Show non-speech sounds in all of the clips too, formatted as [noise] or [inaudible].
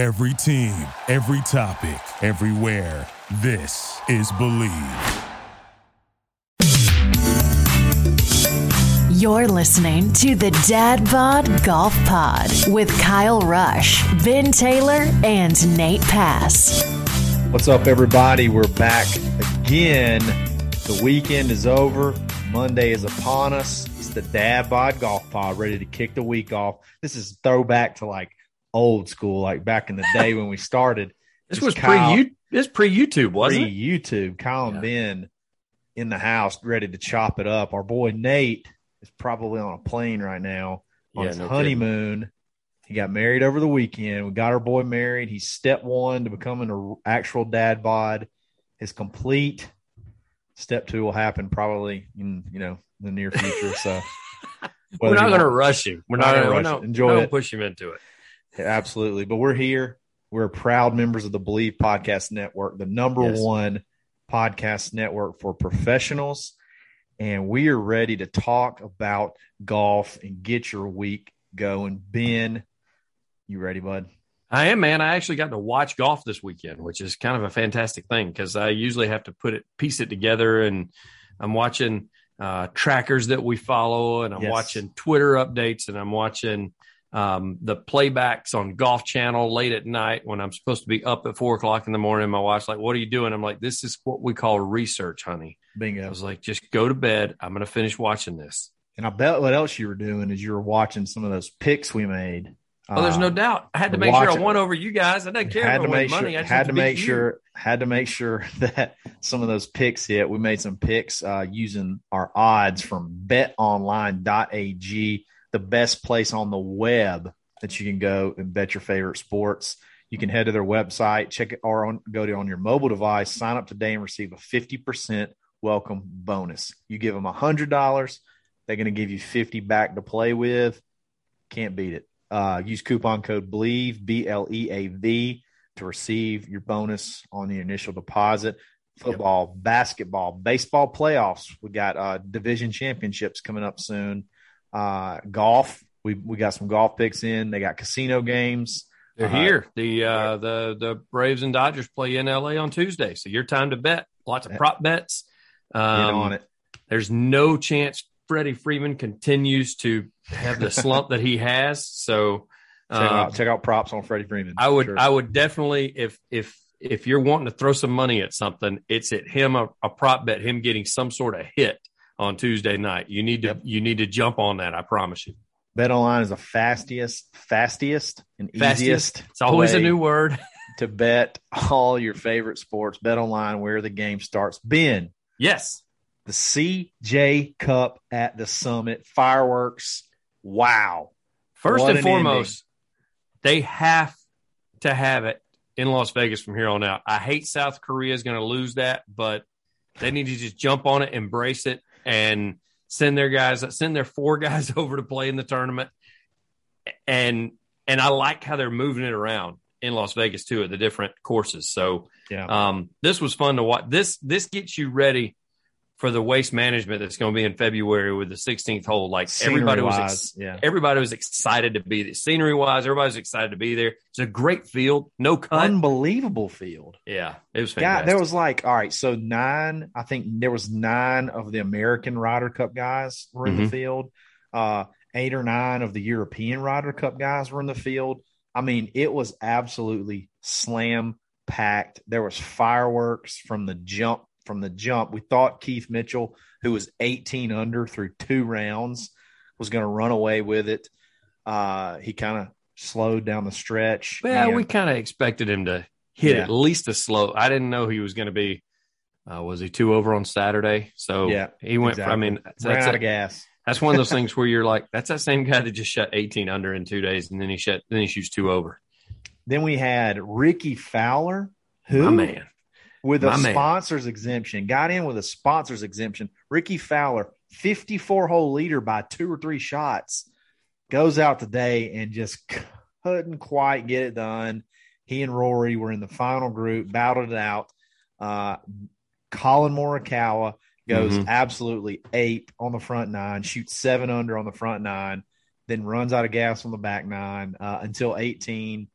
Every team, every topic, everywhere. This is Bleav. You're listening to the Dad Bod Golf Pod with Kyle Rush, Ben Taylor, and Nate Pass. What's up, everybody? We're back again. The weekend is over. Monday is upon us. It's the Dad Bod Golf Pod, ready to kick the week off. This is throwback to like old school, like back in the day when we started. [laughs] This was pre this pre YouTube, wasn't pre YouTube. Kyle and Ben in the house, ready to chop it up. Our boy Nate is probably on a plane right now on Yeah, his no honeymoon. He got married over the weekend. We got our boy married. He's step one to becoming an actual dad bod. Is complete. Step two will happen probably in you know the near future. So [laughs] We're not going to rush him. We're Not not going rush to it. Enjoy don't it. push him into it. Absolutely. But we're here. We're proud members of the Bleav Podcast Network, the number Yes. one podcast network for professionals. And we are ready to talk about golf and get your week going. Ben, you ready, bud? I am, man. I actually got to watch golf this weekend, which is kind of a fantastic thing because I usually have to put it, piece it together, and I'm watching uh, trackers that we follow, and I'm Yes. watching Twitter updates, and I'm watching um, the playbacks on Golf Channel late at night when I'm supposed to be up at four o'clock in the morning. My wife's like, "What are you doing?" I'm like, "This is what we call research, honey." Bingo. I was like, "Just go to bed. I'm going to finish watching this." And I bet what else you were doing is you were watching some of those picks we made. Oh, there's no Uh, doubt. I had to make sure I won over you guys. I didn't care had I to make money. sure I just had to beat make you. sure had to make sure [laughs] that some of those picks hit. We made some picks uh, using our odds from betonline.ag, the best place on the web that you can go and bet your favorite sports. You can head to their website, check it, or on, go to on your mobile device, sign up today, and receive a fifty percent welcome bonus. You give them a hundred dollars, they're going to give you fifty back to play with. Can't beat it. Uh, use coupon code BLEAV, B L E A V, to receive your bonus on the initial deposit. Football, basketball, baseball playoffs. We got uh, division championships coming up soon. Uh, golf. We we got some golf picks in. They got casino games. They're Uh, here. The uh, the the Braves and Dodgers play in LA on Tuesday, so your time to bet. Lots of prop bets. Get Um, on it. There's no chance Freddie Freeman continues to have the [laughs] slump that he has. So Check, out, check out props on Freddie Freeman. I would Sure. I would definitely if if if you're wanting to throw some money at something, it's at him a, a prop bet, him getting some sort of hit on Tuesday night. You need to Yep. you need to jump on that. I promise you. Bet online is the fastest, fastest, and Fastest. easiest. It's always a new word. [laughs] to bet all your favorite sports. Bet online where the game starts. Ben, Yes. the CJ Cup at the Summit fireworks. Wow. First What and an foremost, they have to have it in Las Vegas from here on out. I hate South Korea is going to lose that, but they need to just jump on it, embrace it, and send their guys, send their four [laughs] guys over to play in the tournament. And and I like how they're moving it around in Las Vegas too at the different courses. So Yeah. um, this was fun to watch. This this gets you ready for the waste management that's going to be in February with the 16th hole. Like everybody was ex- yeah. everybody was excited to be there. Scenery wise, everybody was excited to be there. It's a great field, no cut. Unbelievable field. yeah, it was Yeah, there was like, all right, so nine, I think there was nine of the American Ryder Cup guys were in the Mhm. field. Uh, eight or nine of the European Ryder Cup guys were in the field. I mean, it was absolutely slam packed. There was fireworks from the jump. From the jump, we thought Keith Mitchell, who was 18 under through two rounds, was going to run away with it. Uh, he kind of slowed down the stretch. well, and- we kind of expected him to hit Yeah. at least a slow. I didn't know he was going to be. Uh, was he two over on Saturday? So Yeah, he went. I exactly. mean, ran that's, out a- of gas. that's one of those [laughs] things where you're like, that's that same guy that just shut 18 under in two days, and then he shot, then he shoots two over. Then we had Rickie Fowler, who My man. With a My man. sponsors exemption, got in with a sponsors exemption. Rickie Fowler, 54 hole leader by two or three shots, goes out today and just couldn't quite get it done. He and Rory were in the final group, battled it out. Uh, Collin Morikawa goes Mhm. absolutely ape on the front nine, shoots seven under on the front nine, then runs out of gas on the back nine uh, until 18.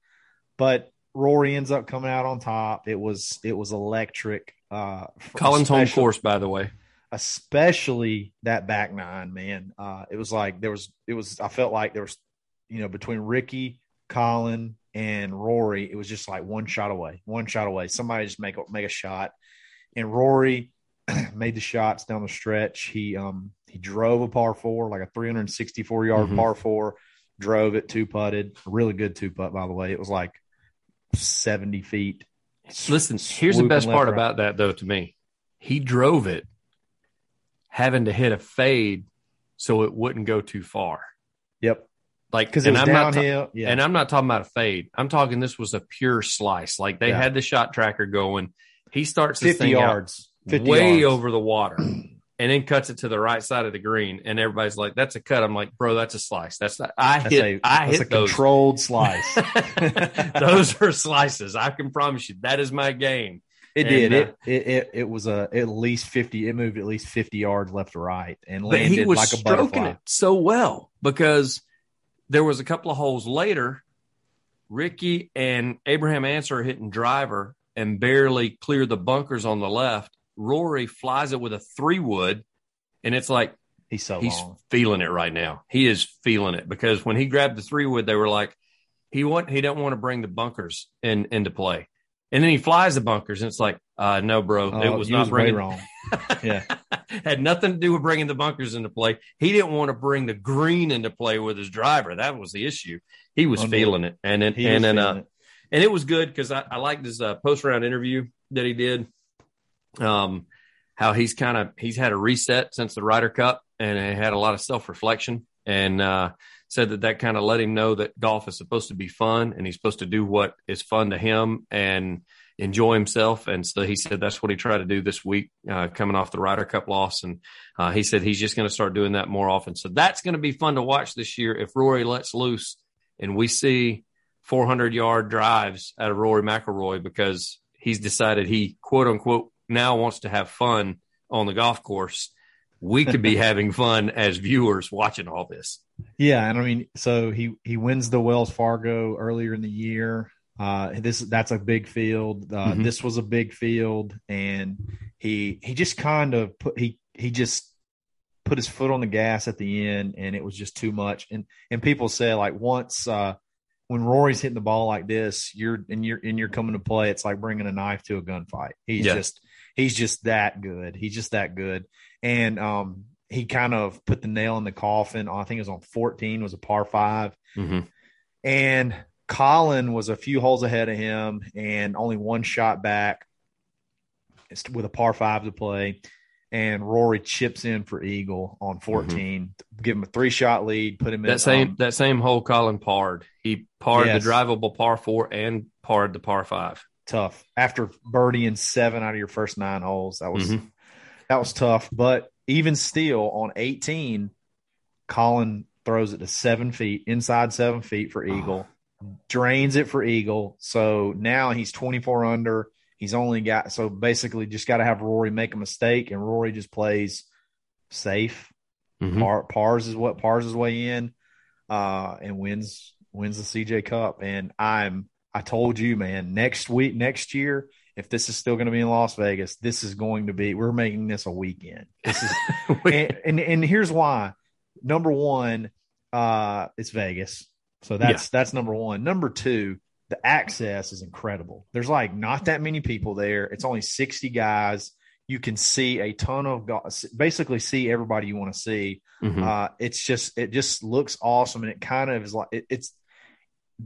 But Rory ends up coming out on top. It was it was electric. Uh, Collin's home course, by the way. especially that back nine, man. Uh, it was like there was, it was, I felt like there was, you know, between Rickie, Collin, and Rory, it was just like one shot away, one shot away. Somebody just make a, make a shot, and Rory [clears throat] made the shots down the stretch. He um he drove a par four, like a 364 yard Mhm. par four, drove it two putted, really good two putt by the way. It was like 70 feet. Listen, here's the best part right. about that, though, to me. He drove it having to hit a fade so it wouldn't go too far. Yep, Like, because it and I'm not ta- downhill. yeah, And I'm not talking about a fade. I'm talking this was a pure slice. Like they Yeah. had the shot tracker going. He starts this 50 thing out yards, 50 way yards. over the water and then cuts it to the right side of the green. And everybody's like, that's a cut. I'm like, bro, that's a slice. That's not, I That's hit, a, I hit a those. controlled slice. [laughs] those are slices. I can promise you that is my game. It And, did. uh, it, it it it was a at least fifty. It moved at least fifty yards left to right and landed he was like a stroking butterfly. it so well because there was a couple of holes later. Rickie and Abraham Ancer hitting driver and barely clear the bunkers on the left. Rory flies it with a three wood, and it's like He's so he's long. feeling it right now. He is feeling it because when he grabbed the three wood, they were like, he want he don't want to bring the bunkers in into play, and then he flies the bunkers, and it's like, uh, no, bro, it Oh, was not way bringing wrong. [laughs] Yeah, had nothing to do with bringing the bunkers into play. He didn't want to bring the green into play with his driver. That was the issue. He was feeling it, and then he and then uh, it. and it was good because I, I liked his uh, post round interview that he did. Um, how he's kind of he's had a reset since the Ryder Cup, and he had a lot of self reflection, and uh, said that that kind of let him know that golf is supposed to be fun, and he's supposed to do what is fun to him and enjoy himself. And so he said that's what he tried to do this week, uh, coming off the Ryder Cup loss, and uh, he said he's just going to start doing that more often. So that's going to be fun to watch this year if Rory lets loose, and we see 400 yard drives out of Rory McIlroy because he's decided he quote unquote now wants to have fun on the golf course. We could be [laughs] having fun as viewers watching all this. Yeah, and I mean, so he he wins the Wells Fargo earlier in the year. Uh, this that's a big field. Uh, Mhm. This was a big field, and he he just kind of put he he just put his foot on the gas at the end, and it was just too much. And and people say like once uh, when Rory's hitting the ball like this, you're and you're and you're coming to play. It's like bringing a knife to a gunfight. He's Yeah. just he's just that good. He's just that good. And um, he kind of put the nail in the coffin. I think it was on 14, was a par five. Mm-hmm. And Collin was a few holes ahead of him and only one shot back with a par five to play. And Rory chips in for Eagle on 14, give him a three shot lead, put him in That same um, that same hole Collin parred. He parred Yes. the drivable par four and parred the par five. Tough after birdieing seven out of your first nine holes. That was Mhm. that was tough. But even still, on 18, Collin throws it to seven feet, inside seven feet for Eagle, drains it for Eagle. So now he's 24 under. He's only got so basically just got to have Rory make a mistake, and Rory just plays safe. Mhm. Par, pars is what pars his way in, uh, and wins wins the CJ Cup. And I'm I told you, man, next week, next year, if this is still going to be in Las Vegas, this is going to be. We're making this a weekend. This is, [laughs] and, and and here's why. Number one, uh, it's Vegas, so that's that's number one. Number two, the access is incredible. There's like not that many people there. It's only 60 guys. You can see a ton of basically see everybody you want to see. Mhm. Uh, it's just it just looks awesome, and it kind of is like it, it's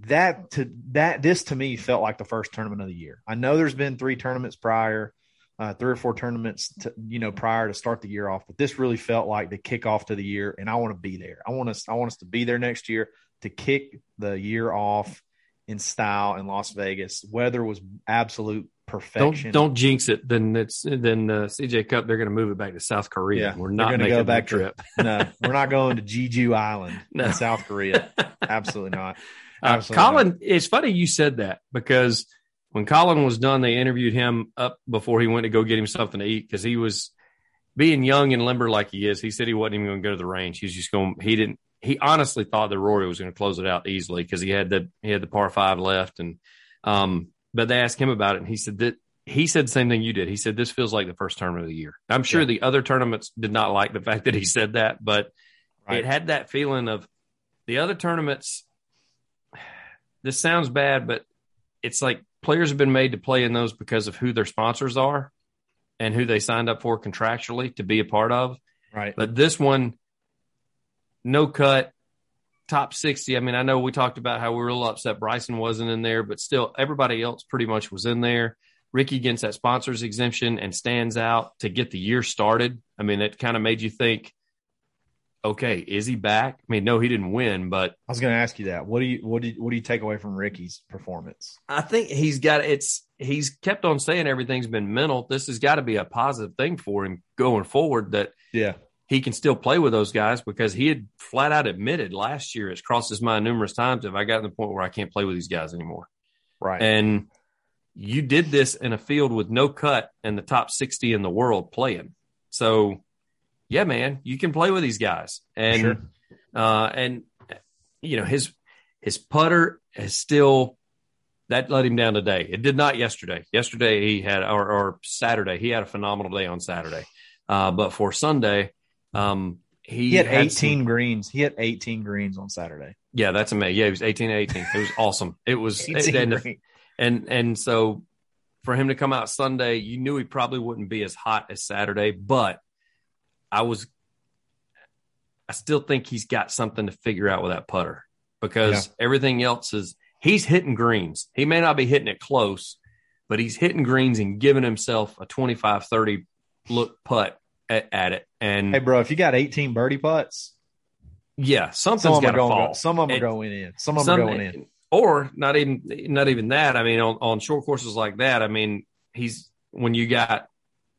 that to that this to me felt like the first tournament of the year. I know there's been three tournaments prior, uh, three or four tournaments, to, you know, prior to start the year off, but this really felt like the kickoff to the year, and I want to be there. I want us I want us to be there next year to kick the year off in style in Las Vegas. Weather was absolute perfection. Don't don't jinx it. Then it's then uh, CJ Cup. They're going to move it back to South Korea. Yeah, We're not gonna go that back to- trip. [laughs] no, we're not going to Jeju Island [laughs] No. in South Korea. Absolutely not. [laughs] Uh, Collin, it's funny you said that because when Collin was done, they interviewed him up before he went to go get him something to eat because he was being young and limber like he is. He said he wasn't even going to go to the range. He's just going. He didn't. He honestly thought that Rory was going to close it out easily because he had the he had the par five left and Um, but they asked him about it, and he said that he said the same thing you did. He said this feels like the first tournament of the year. I'm sure Yeah. the other tournaments did not like the fact that he said that, but Right. it had that feeling of the other tournaments. This sounds bad, but it's like players have been made to play in those because of who their sponsors are and who they signed up for contractually to be a part of. Right. But this one, no cut, top 60. I mean, I know we talked about how we were a little upset Bryson wasn't in there, but still, everybody else pretty much was in there. Rickie gets that sponsors exemption and stands out to get the year started. I mean, it kind of made you think, okay, is he back? I mean, no, he didn't win, but I was going to ask you that. What do you what do you, what do you take away from Rickie's performance? I think he's got it's he's kept on saying everything's been mental. This has got to be a positive thing for him going forward that Yeah. he can still play with those guys because he had flat out admitted last year it's crossed his mind numerous times if I got to the point where I can't play with these guys anymore. Right. And you did this in a field with no cut and the top 60 in the world playing. So yeah, man, you can play with these guys. And Sure. uh and you know, his his putter is still that let him down today. It did not yesterday. Yesterday he had or, or Saturday. He had a phenomenal day on Saturday. Uh but for Sunday, um he, he had had 18 some- greens. He had 18 greens on Saturday. yeah, that's amazing. Yeah, he was 18 18. It was [laughs] awesome. It was [laughs] 18 and, and and so for him to come out Sunday, you knew he probably wouldn't be as hot as Saturday, but I was I still think he's got something to figure out with that putter because everything else is he's hitting greens. He may not be hitting it close, but he's hitting greens and giving himself a 25 30 look putt at, at it. And Hey, bro, if you got 18 birdie putts, yeah, some something's got to going. fall. Some of them are going in. Some of them Some- are going in. Or not even not even that. I mean, on, on short courses like that, I mean, he's when you got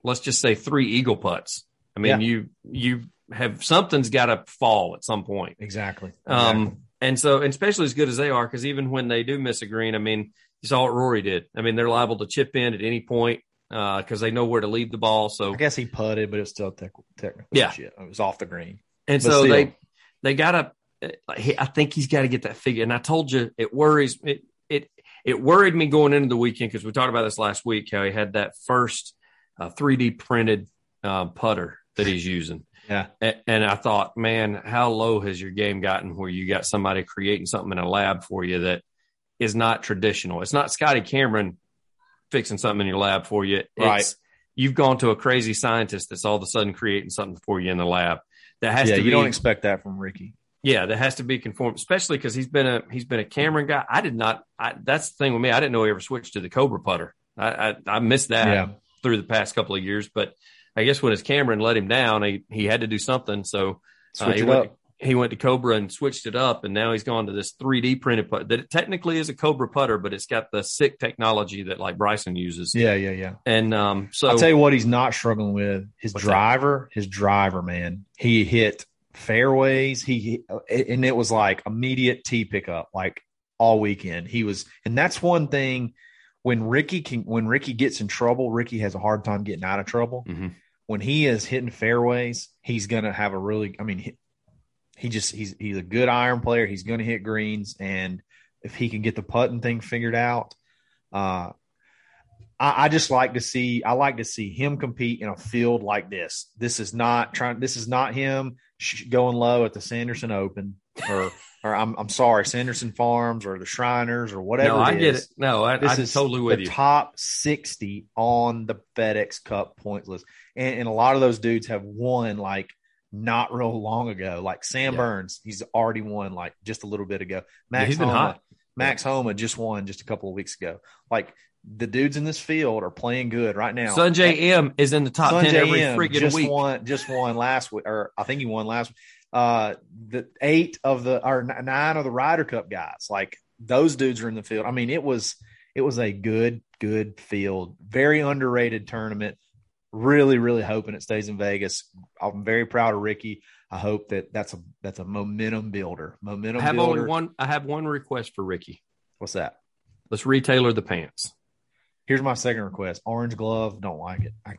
let's just say three eagle putts. I mean, Yeah. you you have something's got to fall at some point. Exactly. Um, and so, and especially as good as they are, because even when they do miss a green, I mean, you saw what Rory did. I mean, they're liable to chip in at any point because they know where to leave the ball. So I guess he putted, but it's still tech- technical. Yeah. shit. It was off the green. And But so still. they they gotta. I think he's got to get that figure. And I told you it worries it it it worried me going into the weekend because we talked about this last week how he had that first uh, 3D printed uh, putter that he's using. Yeah. And I thought, man, how low has your game gotten where you got somebody creating something in a lab for you that is not traditional? It's not Scotty Cameron fixing something in your lab for you. It's, Right. You've gone to a crazy scientist that's all of a sudden creating something for you in the lab. That has Yeah, to you be, don't expect that from Rickie. yeah, that has to be conformed, especially because he's been a he's been a Cameron guy. I did not. I, that's the thing with me. I didn't know he ever switched to the Cobra putter. I I, I missed that Yeah. through the past couple of years, but I guess when his Cameron let him down, he he had to do something. So uh, he went up. he went to Cobra and switched it up, and now he's gone to this 3D printed putter that technically is a Cobra putter, but it's got the sick technology that like Bryson uses. Yeah, yeah, yeah. And um, so I'll tell you what he's not struggling with. His What's that? driver, his driver, man. He hit fairways. He and it was like immediate tee pickup, like all weekend. He was, and that's one thing. When Rickie can, when Rickie gets in trouble, Rickie has a hard time getting out of trouble. Mhm. When he is hitting fairways, he's gonna have a really. I mean, he, he just he's he's a good iron player. He's gonna hit greens, and if he can get the putting thing figured out, uh, I, I just like to see I like to see him compete in a field like this. This is not trying. This is not him sh- going low at the Sanderson Open or or I'm I'm sorry, Sanderson Farms or the Shriners or whatever. no, I it get is. it. No, I, This I'm is totally with the you. top 60 on the FedEx Cup points list, and, and a lot of those dudes have won like not real long ago. Like Sam Yeah. Burns, he's already won like just a little bit ago. Yeah, Max he's been hot. Max Homa just won just a couple of weeks ago. Like the dudes in this field are playing good right now. Sungjae Im is in the top Sungjae ten every M freaking just week. won just won last week, or I think he won last. week. Uh, the eight of the or nine of the Ryder Cup guys, like those dudes are in the field. I mean, it was it was a good good field, very underrated tournament. Really, really hoping it stays in Vegas. I'm very proud of Rickie. I hope that that's a that's a momentum builder. Momentum I have builder. only one. I have one request for Rickie. What's that? Let's retailer the pants. Here's my second request: orange glove. Don't like it. I,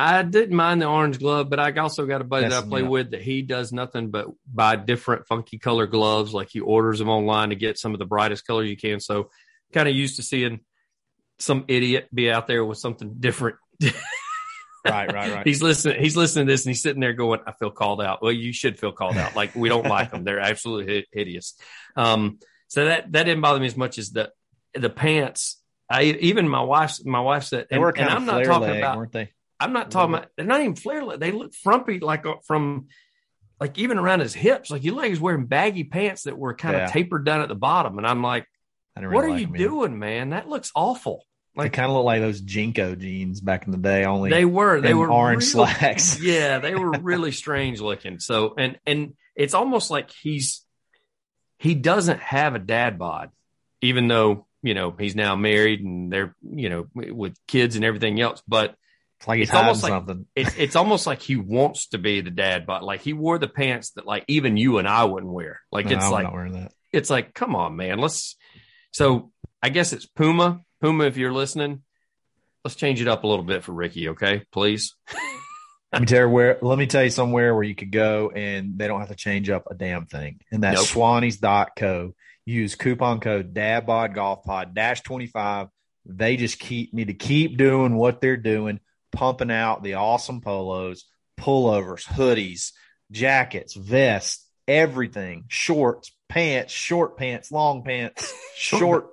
I didn't mind the orange glove, but I also got a buddy that I play up. with that he does nothing but buy different funky color gloves. Like he orders them online to get some of the brightest colors you can. So kind of used to seeing some idiot be out there with something different. [laughs] Right, right, right. he's listening. He's listening to this, and he's sitting there going, "I feel called out." Well, you should feel called out. Like we don't like them; they're absolutely hideous. Um, so that that didn't bother me as much as the the pants. I even my wife my wife said, they were kind and of I'm not talking leg, about. weren't they? I'm not talking about. They're not even flare. They look frumpy, like uh, from like even around his hips. Like you like he's wearing baggy pants that were kind Yeah. of tapered down at the bottom, and I'm like, didn't "What are really you like either. doing, man? That looks awful." They Like kind of look like those JNCO jeans back in the day, only they were. They were orange real- slacks. [laughs] yeah, they were really strange looking. So and and it's almost like he's he doesn't have a dad bod, even though you know he's now married and they're you know with kids and everything else. But It's like he's It's almost like- something. it's it's almost like he wants to be the dad bod. Like he wore the pants that like even you and I wouldn't wear. Like No, it's I'm like not wearing that. it's like come on, man. Let's. So I guess it's Puma. Puma, if you're listening, let's change it up a little bit for Rickie, okay? Please. [laughs] Let me tell you where. Let me tell you somewhere where you could go and they don't have to change up a damn thing. And that's Nope. Swannies.co. Use coupon code DADBOD Golf Pod dash twenty five. They just keep need to keep doing what they're doing, pumping out the awesome polos, pullovers, hoodies, jackets, vests, everything, shorts, pants, short pants, long pants, [laughs] short,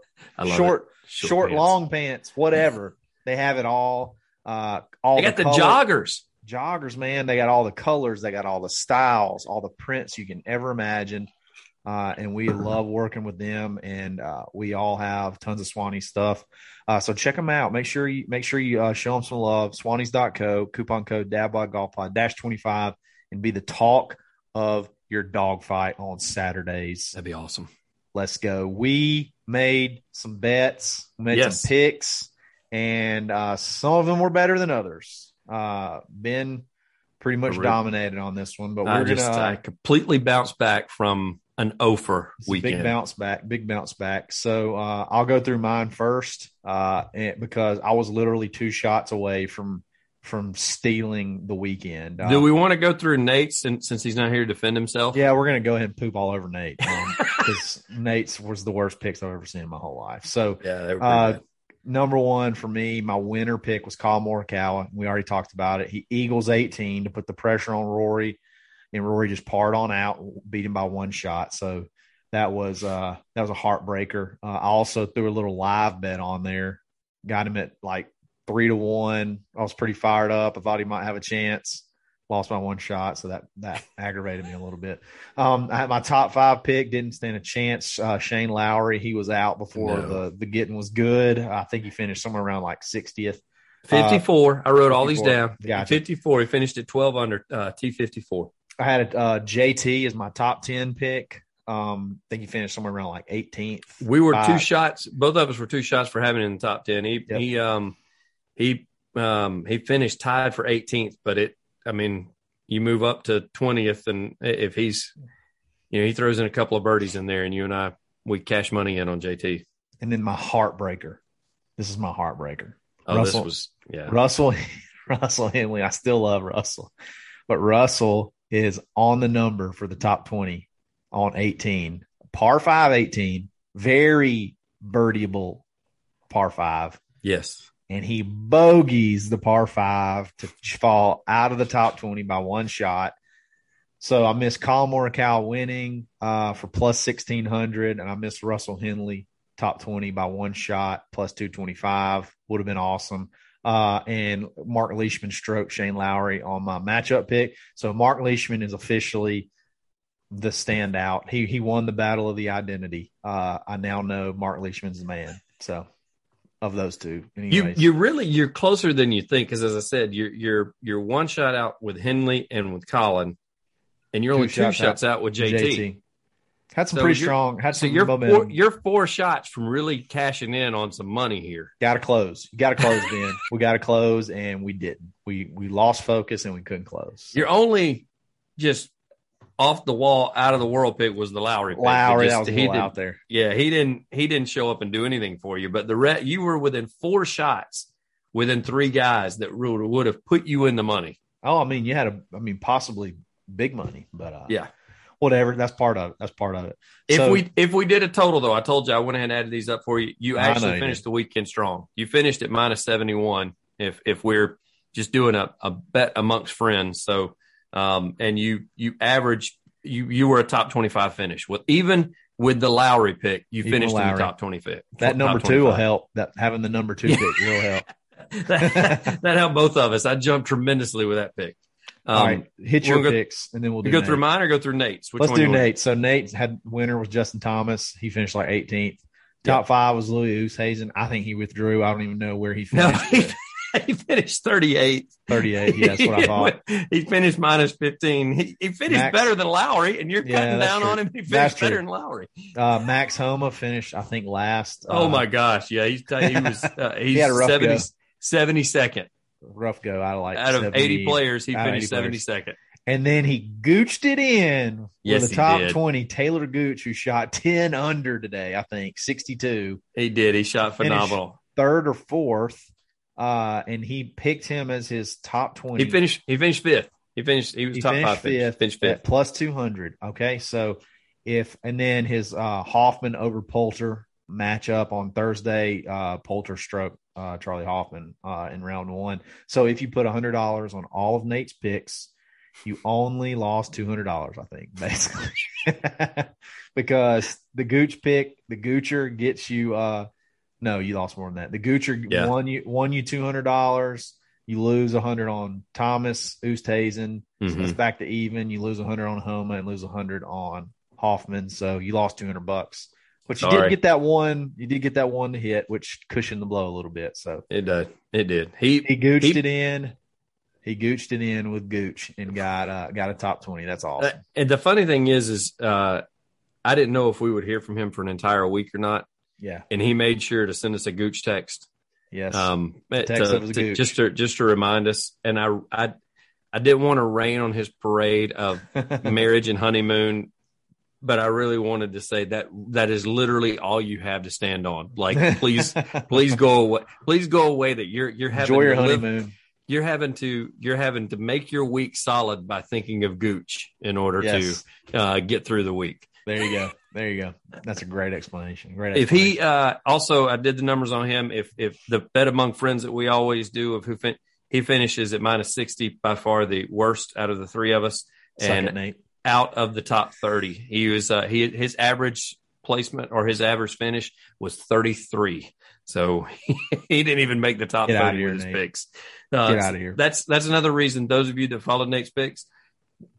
short, short, pants. long pants, whatever. They have it all. Uh, all They got the, color- joggers. joggers, man. They got all the colors, they got all the styles, all the prints you can ever imagine. Uh, and we love working with them, and uh, we all have tons of Swanee stuff. Uh, so check them out. Make sure you make sure you uh, show them some love. Swannies.co, coupon code DADBOD Golf Pod dash twenty five, and be the talk of your dogfight on Saturdays. That'd be awesome. Let's go. We made some bets, made Yes. some picks, and uh, some of them were better than others. Uh, ben pretty much Correct. dominated on this one, but I we're just gonna I completely bounced back from an offer weekend. big bounce back, big bounce back. So uh, I'll go through mine first, uh, and, because I was literally two shots away from from stealing the weekend. Uh, Do we want to go through Nate since, since he's not here to defend himself? Yeah, we're gonna go ahead and poop all over Nate because [laughs] Nate's was the worst picks I've ever seen in my whole life. So yeah. They were Uh, bad. Number one for me, my winner pick was Kyle Morikawa. We already talked about it. He Eagles 18 to put the pressure on Rory, and Rory just parred on out, beat him by one shot. So that was uh that was a heartbreaker. Uh, I also threw a little live bet on there, got him at like three to one. I was pretty fired up. I thought he might have a chance. Lost my one shot, so that that aggravated me a little bit. Um, I had my top five pick, didn't stand a chance. Uh, Shane Lowry, he was out before No. the the getting was good. I think he finished somewhere around like 60th. 54. I wrote all these down. Gotcha. 54. He finished at 12 under uh, T54. I had uh, JT as my top 10 pick. Um, I think he finished somewhere around like 18th. We were two shots. Both of us were two shots for having him in the top 10. He, Yep. he, um, he, um, he finished tied for 18th, but it, I mean, you move up to 20th, and if he's, you know, he throws in a couple of birdies in there, and you and I, we cash money in on JT. And then my heartbreaker. This is my heartbreaker. Oh, Russell- this was, yeah. Russell [laughs] Russell Henley. I still love Russell, but Russell is on the number for the top 20 on 18. Par 5 18, very birdieable par 5. Yes. And he bogeys the par 5 to fall out of the top 20 by one shot. So I missed Collin Morikawa winning uh, for plus 1600, and I missed Russell Henley top 20 by one shot plus 225. Would have been awesome. Uh, and Mark Leishman stroked Shane Lowry on my matchup pick. So Mark Leishman is officially the standout. He he won the battle of the identity. Uh, I now know Mark Leishman's the man. So of those two, You anyways. you really you're closer than you think because as I said you're you're you're one shot out with Henley and with Collin, and you're Two only two shots shots, out out with JT. had some So pretty strong. Had So you're momentum. four, you're four shots from really cashing in on some money here. got to close. Got to close, [laughs] Ben. we got to close, and we didn't. We we lost focus, and we couldn't close. You're only just off the wall, out of the world pick was the Lowry. Pick. Lowry, just- that was he out there. Yeah, he didn't he didn't show up and do anything for you. But the re- you were within four shots within three guys that would would have put you in the money. Oh, I mean, you had a, I mean, possibly big money, but uh, Yeah. whatever. That's part of it. That's part of it. If So- we if we did a total though, I told you I went ahead and added these up for you. You I know actually you finished the weekend strong. You finished at minus seventy one. If if we're just doing a, a bet amongst friends, so um, and you you average you you were a top twenty five finish with even with the Lowry pick, you Even finished in the top twenty fifth. that number two will help. That having the number two pick will help. [laughs] that, [laughs] that helped both of us. I jumped tremendously with that pick. Um, All right, hit your go- picks, and then we'll do go Nate. through mine or go through Nate's. Which Let's do want? Nate. So Nate had winner was Justin Thomas. He finished like 18th. Top five was Louis Oosthuizen. I think he withdrew. I don't even know where he No, finished. he, [laughs] he finished thirty eight. 38. Yeah, that's what I [laughs] thought. he finished minus 15. He, he finished Max- better than Lowry, and you're Yeah, cutting that's down true. on him. He That's finished true. better than Lowry. Uh, Max Homa finished, I think, last. oh Uh, my gosh. Yeah. He's, he was, [laughs] uh, he's He had a rough 70, go. 72nd Rough go out of like out of 70 80 players. He finished 80 players. 72nd. And then he gooched it in Yes, with he top did. 20. Taylor Gooch, who shot 10 under today, I think, 62, He did. He shot Finished phenomenal. third or fourth. Uh, and he picked him as his top 20. He finished, he finished fifth. He finished, he was He top finished five. Fifth finished fifth. plus 200. Okay. So if, and then his uh, Hoffman over Poulter matchup on Thursday, uh, Poulter stroke uh, Charley Hoffman uh, in round one. So if you put $100 on all of Nate's picks, you only lost $200, I think, [laughs] basically. [laughs] because the Gooch pick, the Goocher gets you, uh, no, you lost more than that. The Goocher Yeah. won you, won you $200. You lose a hundred on Thomas Oosthuizen. So Mhm. it's back to even. You lose a hundred on Homa and lose a hundred on Hoffman. So you lost two hundred bucks. But you Sorry. did get that one. You did get that one to hit, which cushioned the blow a little bit. So It did. It did. He, he gooched He- it in. He gooched it in with Gooch and got uh, got a top twenty. That's awesome. Uh, and the funny thing is, is uh, I didn't know if we would hear from him for an entire week or not, yeah. and he made sure to send us a gooch text, Yes. um, Text to- a to- gooch. just to just to remind us. And I, I, I didn't want to rain on his parade of [laughs] marriage and honeymoon, but I really wanted to say that that is literally all you have to stand on. Like, please, [laughs] please go away. Please go away. That you're you're having enjoy your to live- honeymoon. you're having to you're having to make your week solid by thinking of Gooch in order Yes. to uh, get through the week. There you go. There you go. That's a great explanation. Great. If he uh, also, I did the numbers on him. If if the bet among friends that we always do of who fin- he finishes at minus sixty, by far the worst out of the three of us, Suck and it, out of the top thirty. He was uh, he his average placement or his average finish was thirty three. So [laughs] he didn't even make the top Get thirty with his Nate. picks. Uh, Get outta here. That's that's another reason. Those of you that followed Nate's picks,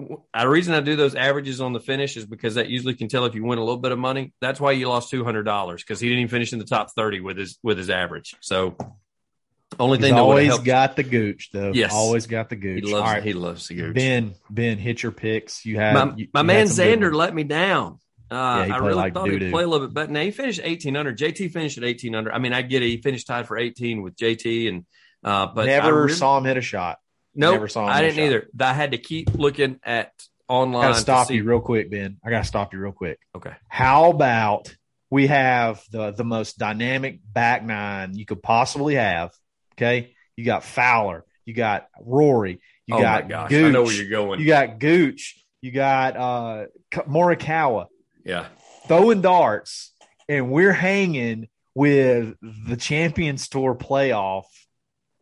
the reason I do those averages on the finish is because that usually can tell if you win a little bit of money. That's why you lost two hundred dollars because he didn't even finish in the top thirty with his with his average. So only thing always got the gooch, though. Yes. always got the He gooch. loves All right, he loves the gooch. Ben, Ben, hit your picks. You had my you- my you man had some good Xander let me down. Uh, Yeah, I really like thought doo-doo. he'd play a little bit better. Now he finished eighteen under. JT finished at eighteen under. I mean, I get it. He finished tied for eighteen with JT, and uh, but I never really- saw him hit a shot. Nope, saw him I didn't shot. either. I had to keep looking at online. I gotta to stop you real quick, Ben. I gotta stop you real quick. Okay. How about we have the the most dynamic back nine you could possibly have? Okay, you got Fowler, you got Rory, you oh got my gosh, Gooch, I know where you're going. you got Gooch, you got uh Morikawa yeah, throwing darts, and we're hanging with the Champions Tour playoff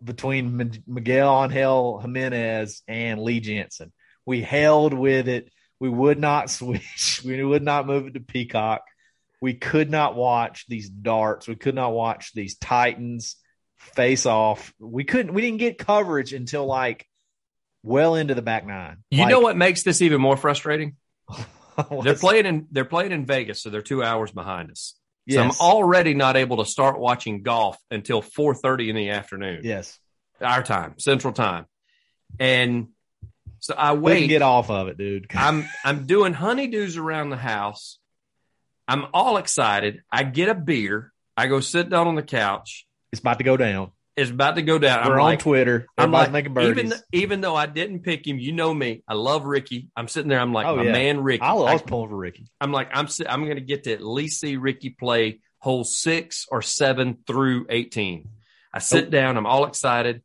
between M- Miguel Angel Jimenez and Lee Janzen. We held with it. We would not [laughs] switch. We would not move it to Peacock. We could not watch these darts. We could not watch these Titans face off. We couldn't. We didn't get coverage until like well into the back nine. you know what makes this even more frustrating? [laughs] They're playing in they're playing in Vegas, so they're two hours behind us. So I'm already not able to start watching golf until 4:30 in the afternoon, yes. our time, Central Time, and so I wait. get off of it, dude. [laughs] I'm I'm doing honeydews around the house. I'm all excited. I get a beer. I go sit down on the couch. It's about to go down. It's about to go down. We're I'm on like, Twitter. I'm like, making birdies. even even though I didn't pick him, you know me. I love Rickie. I'm sitting there. I'm like, Oh, my yeah. man Rickie. I was I, pulling for Rickie. I'm like, I'm I'm going to get to at least see Rickie play hole six or seven through 18. I sit Oh. down. I'm all excited,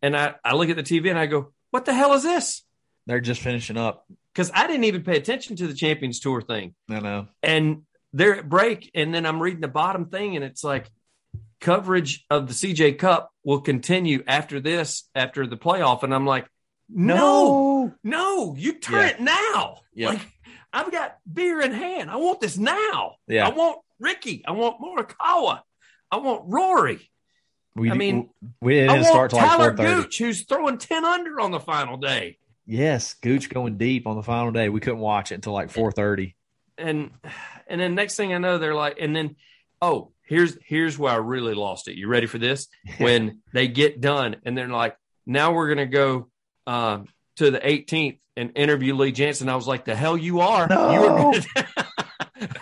and I I look at the TV and I go, what the hell is this? They're just finishing up. because I didn't even pay attention to the Champions Tour thing. I know. And they're at break, and then I'm reading the bottom thing, and it's like coverage of the CJ Cup will continue after this, after the playoff. And I'm like, no, no, you turn Yeah. it now. Yeah. Like, I've got beer in hand. I want this now. Yeah. I want Rickie. I want Morikawa. I want Rory. We, I mean, we I didn't want start till like Taylor 4:30. Gooch, who's throwing 10 under on the final day. Yes, Gooch going deep on the final day. We couldn't watch it until like four thirty. and and then next thing I know, they're like, and then oh, here's here's where I really lost it. You ready for this? [laughs] When they get done, and they're like, now we're gonna go uh, to the 18th and interview Lee Janzen. I was like, the hell you are? No. You were [laughs]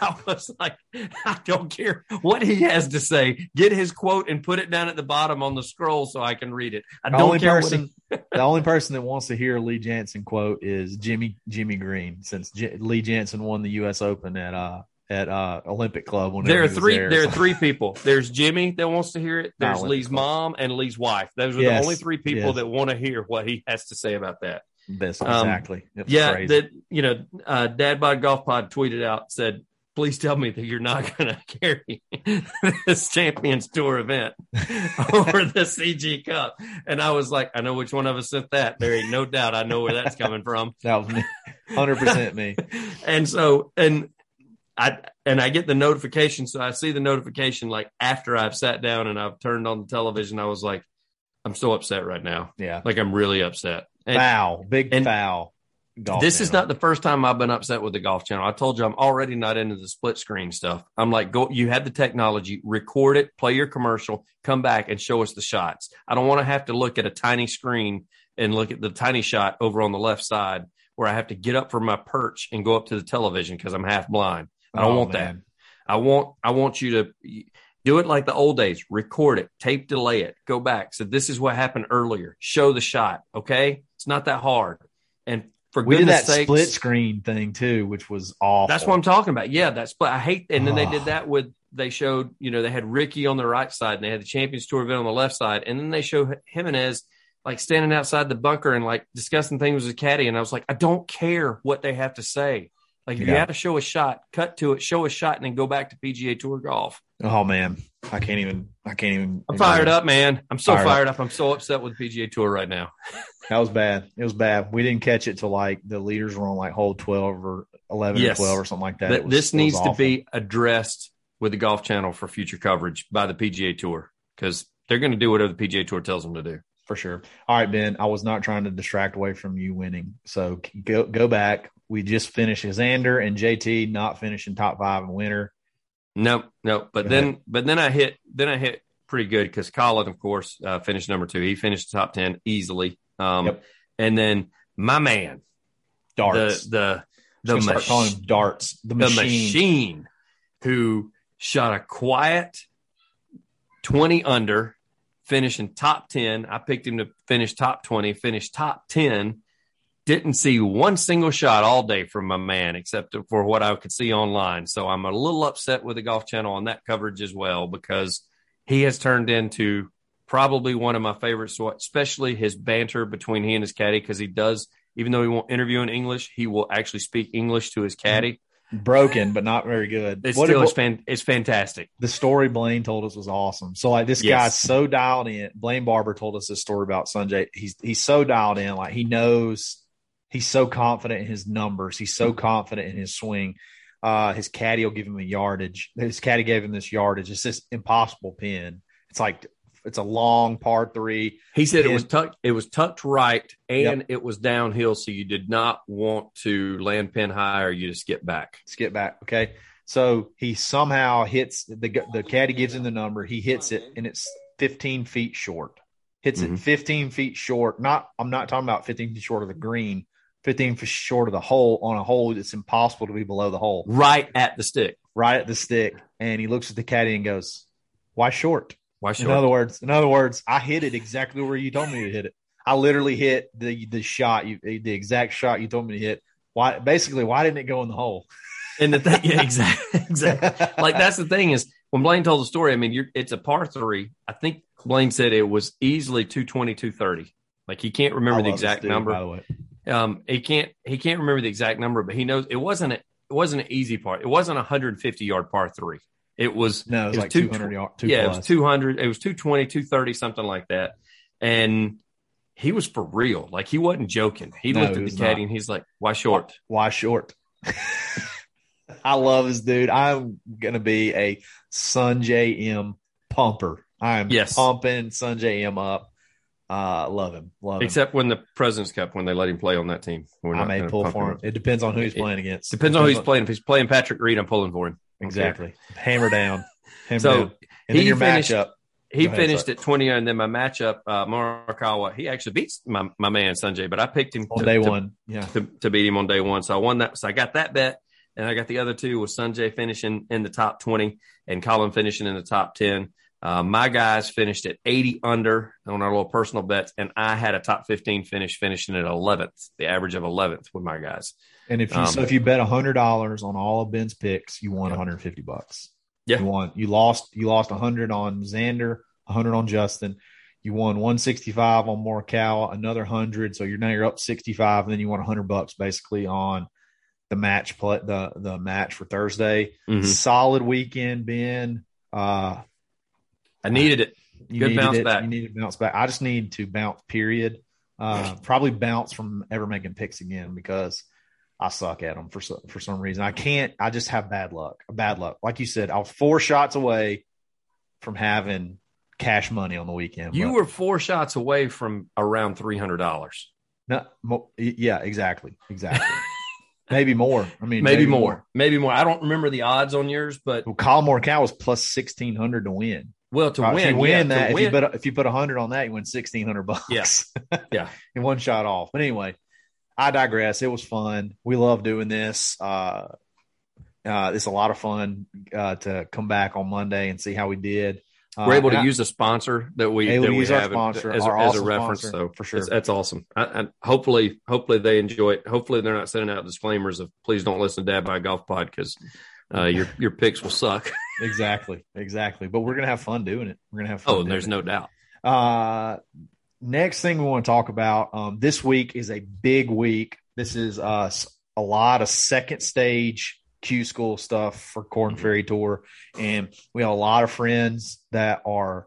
I was like, I don't care what he has to say. Get his quote and put it down at the bottom on the scroll so I can read it. I The don't only care person, [laughs] the only person that wants to hear a Lee Janzen quote is Jimmy Jimmy Green, since J- Lee Janzen won the U.S. Open at uh at uh Olympic Club. there are three. There, There are [laughs] three people. There's Jimmy that wants to hear it. There's Lee's mom and Lee's wife. Those are Yes, the only three people yes. that want to hear what he has to say about that. This Um, exactly. Was Yeah, crazy. that you know, uh, Dad Bod Golf Pod tweeted out said, "Please tell me that you're not [laughs] going to carry this Champions Tour event [laughs] over the CJ Cup." And I was like, "I know which one of us sent that. There ain't no doubt. I know where that's coming from." that was me, hundred percent me. and so and I and I get the notification. So I see the notification like after I've sat down and I've turned on the television. I was like, I'm so upset right now. Yeah, Like I'm really upset. And foul, big and foul. Golf this is not the first time I've been upset with the golf channel. I told you I'm already not into the split screen stuff. I'm like, go, you have the technology, record it, play your commercial, come back and show us the shots. I don't want to have to look at a tiny screen and look at the tiny shot over on the left side where I have to get up from my perch and go up to the television because I'm half blind. I don't Oh, want that. I want I want you to do it like the old days. Record it, tape delay it, go back. So this is what happened earlier. Show the shot. Okay, it's not that hard. And for We did goodness that sakes, split screen thing too, which was awful. that's what I'm talking about. Yeah, that's split. I hate. And then they did that with they showed you know they had Rickie on the right side and they had the Champions Tour event on the left side, and then they show Jimenez like standing outside the bunker and like discussing things with caddy, and I was like, I don't care what they have to say. Like if you Yeah. have to show a shot, cut to it, show a shot, and then go back to PGA Tour golf. Oh man, I can't even. I can't even. I'm fired up, man. I'm so Fired fired, up. up. I'm so upset with PGA Tour right now. [laughs] That was bad. It was bad. We didn't catch it till like the leaders were on like hole twelve or eleven Yes. or twelve or something like that. Th- was- this needs to be addressed with the Golf Channel for future coverage by the PGA Tour because they're going to do whatever the PGA Tour tells them to do. for sure. All right, Ben. I was not trying to distract away from you winning. So go go back. We just finished Xander and JT not finishing top five and winner. Nope, nope. But Go then, but then I hit, then I hit pretty good because Collin, of course, uh, finished number two. He finished top ten easily. Um, Yep. And then my man, Darts. the the the mach- darts. The the machine. machine who shot a quiet 20 under, finishing top 10. I picked him to finish top 20, finished top 10. Didn't see one single shot all day from my man, except for what I could see online. So I'm a little upset with the Golf Channel on that coverage as well because he has turned into probably one of my favorites, especially his banter between he and his caddy because he does, even though he won't interview in English, he will actually speak English to his caddy. Broken, but not very good. It's What- still it's, fan, it's fantastic. the story Blayne told us was awesome. So like this Yes. guy's so dialed in. Blayne Barber told us this story about Sungjae. He's he's so dialed in, like he knows he's so confident in his numbers. He's so confident in his swing. Uh, his caddy will give him a yardage. His caddy gave him this yardage. It's this impossible pin. It's like it's a long par three. He said it was tucked. It was tucked right, and it was downhill, so you did not want to land pin high, or you just get back. Let's back. Okay. So he somehow hits the the caddy gives him the number. He hits it and it's 15 feet short. Hits Mhm. it 15 feet short. Not I'm not talking about 15 feet short of the green. 15 feet short of the hole on a hole that's impossible to be below the hole, Right at the stick. right at the stick. And he looks at the caddy and goes, "Why short?" Why short? In other words, in other words, I hit it exactly where you told me to hit it. I literally hit the the shot you the exact shot you told me to hit. Why basically why didn't it go in the hole? and the thing, yeah, exactly, [laughs] exactly. Like that's the thing is when Blayne told the story. I mean, you're, it's a par three. I think Blayne said it was easily 220, 230. Like he can't remember the exact dude, number. by the way. Um, he can't he can't remember the exact number, but he knows it wasn't a, it wasn't an easy part. It wasn't a 150 yard par three. It was No, it was it like 200 yard- two yeah, it was 200. It was 220, 230, something like that. And he was for real. Like he wasn't joking. He No, looked at the caddy not. and he's like, "Why short?" Why short? [laughs] I love this dude. I'm gonna be a Sungjae Im pumper. I'm Yes. pumping Sungjae Im up. Uh, love him. Love him. Except when the President's Cup, when they let him play on that team. We're I may pull for him. him. It depends on who he's It- playing against. Depends on who he's playing. If he's playing Patrick Reed, I'm pulling for him. Exactly. Hammer down. Hammer So, down. And then he your finished- matchup. He ahead, finished sorry. at 20, and then my matchup, uh, Morikawa, he actually beats my, my man Sungjae, but I picked him on to, day to- one. Yeah. to, to beat him on day one. So I won that. So I got that bet, and I got the other two with Sungjae finishing in the top 20 and Collin finishing in the top 10. Uh, my guys finished at 80 under on our little personal bets, and I had a top 15 finish, finishing at 11th, the average of 11th with my guys. And if you Um, so if you bet hundred dollars on all of Ben's picks, you won Yeah. 150 bucks. Yeah. You won. You lost. You lost 100 on Xander, 100 on Justin. You won 165 on Morikawa, another 100. So you're now you're up 65, and then you won 100 bucks basically on the match play the the match for Thursday. Mhm. Solid weekend, Ben. Uh, I needed it. you Good needed bounce it. back. You need to bounce back. I just need to bounce. Period. Uh, [laughs] probably bounce from ever making picks again because I suck at them for so, for some reason. I can't. I just have bad luck. Bad luck. Like you said, I was four shots away from having cash money on the weekend. You but were four shots away from around $300. no, mo- yeah, exactly, exactly. [laughs] maybe more. I mean, Maybe, more. Maybe more. I don't remember the odds on yours, but Well, Kyle Morikawa was plus sixteen hundred to win. Well, to Uh, win, if you win yeah, that, if you win- put if you put a hundred on that, you win sixteen hundred bucks. Yes. [laughs] Yeah. in one shot off. But anyway, I digress. It was fun. We love doing this. Uh, uh, it's a lot of fun uh, to come back on Monday and see how we did. Uh, we're able to I- use a sponsor that we that we use our have sponsor, as, our a, as a reference. sponsor, So for sure. that's, that's awesome. I, I, hopefully, hopefully they enjoy it. Hopefully they're not sending out disclaimers of please don't listen to Dad by Golf Pod because uh, your your picks will suck. [laughs] exactly, exactly. But we're gonna have fun doing it. We're gonna have fun. oh, there's it. no doubt. Uh, next thing we want to talk about um, this week is a big week. This is uh, a lot of second stage Q school stuff for Korn Mhm. Ferry Tour, and we have a lot of friends that are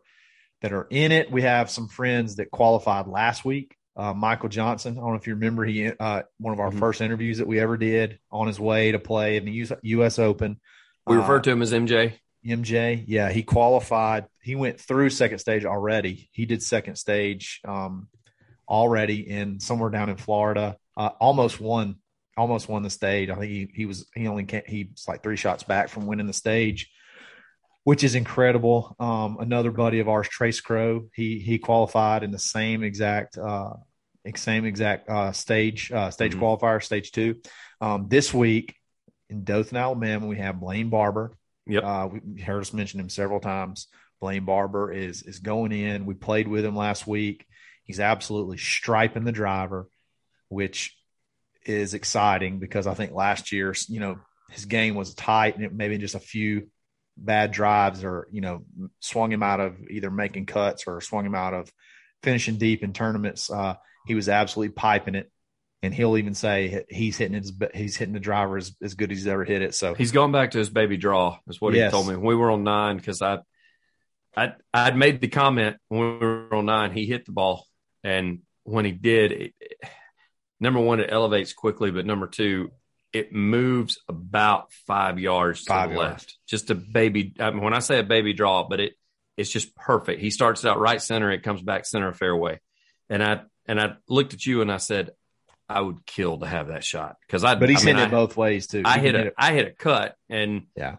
that are in it. We have some friends that qualified last week. Uh, Michael Johnson, I don't know if you remember, he uh, one of our Mhm. first interviews that we ever did on his way to play in the US, US Open. We Uh, refer to him as MJ. MJ, yeah, he qualified. He went through second stage already. He did second stage um, already in somewhere down in Florida. Uh, almost won, almost won the stage. I think he he was he only can't, he's like three shots back from winning the stage, which is incredible. Um, another buddy of ours, Trace Crow, he he qualified in the same exact uh, same exact uh, stage uh, stage Mhm. qualifier, stage two. Um, this week in Dothan, Alabama, we have Blayne Barber. Yep. Uh, we heard us mention him several times. Blayne Barber is is going in. We played with him last week. He's absolutely striping the driver, which is exciting because I think last year, you know, his game was tight and maybe just a few bad drives or you know swung him out of either making cuts or swung him out of finishing deep in tournaments. Uh, he was absolutely piping it, and he'll even say he's hitting his he's hitting the driver as, as good as he's ever hit it. So He's gone back to his baby draw. Is what Yes. he told me. We were on nine because I, I, I'd made the comment when we were on nine. He hit the ball, and when he did, it, number one, it elevates quickly, but number two, it moves about five yards to the yards. left. Just a baby. I mean, when I say a baby draw, but it it's just perfect. He starts out right center, it comes back center fairway, and I and I looked at you and I said, I would kill to have that shot because I. but he's I mean, hitting I- it both ways too. I hit can a I hit a cut and Yeah.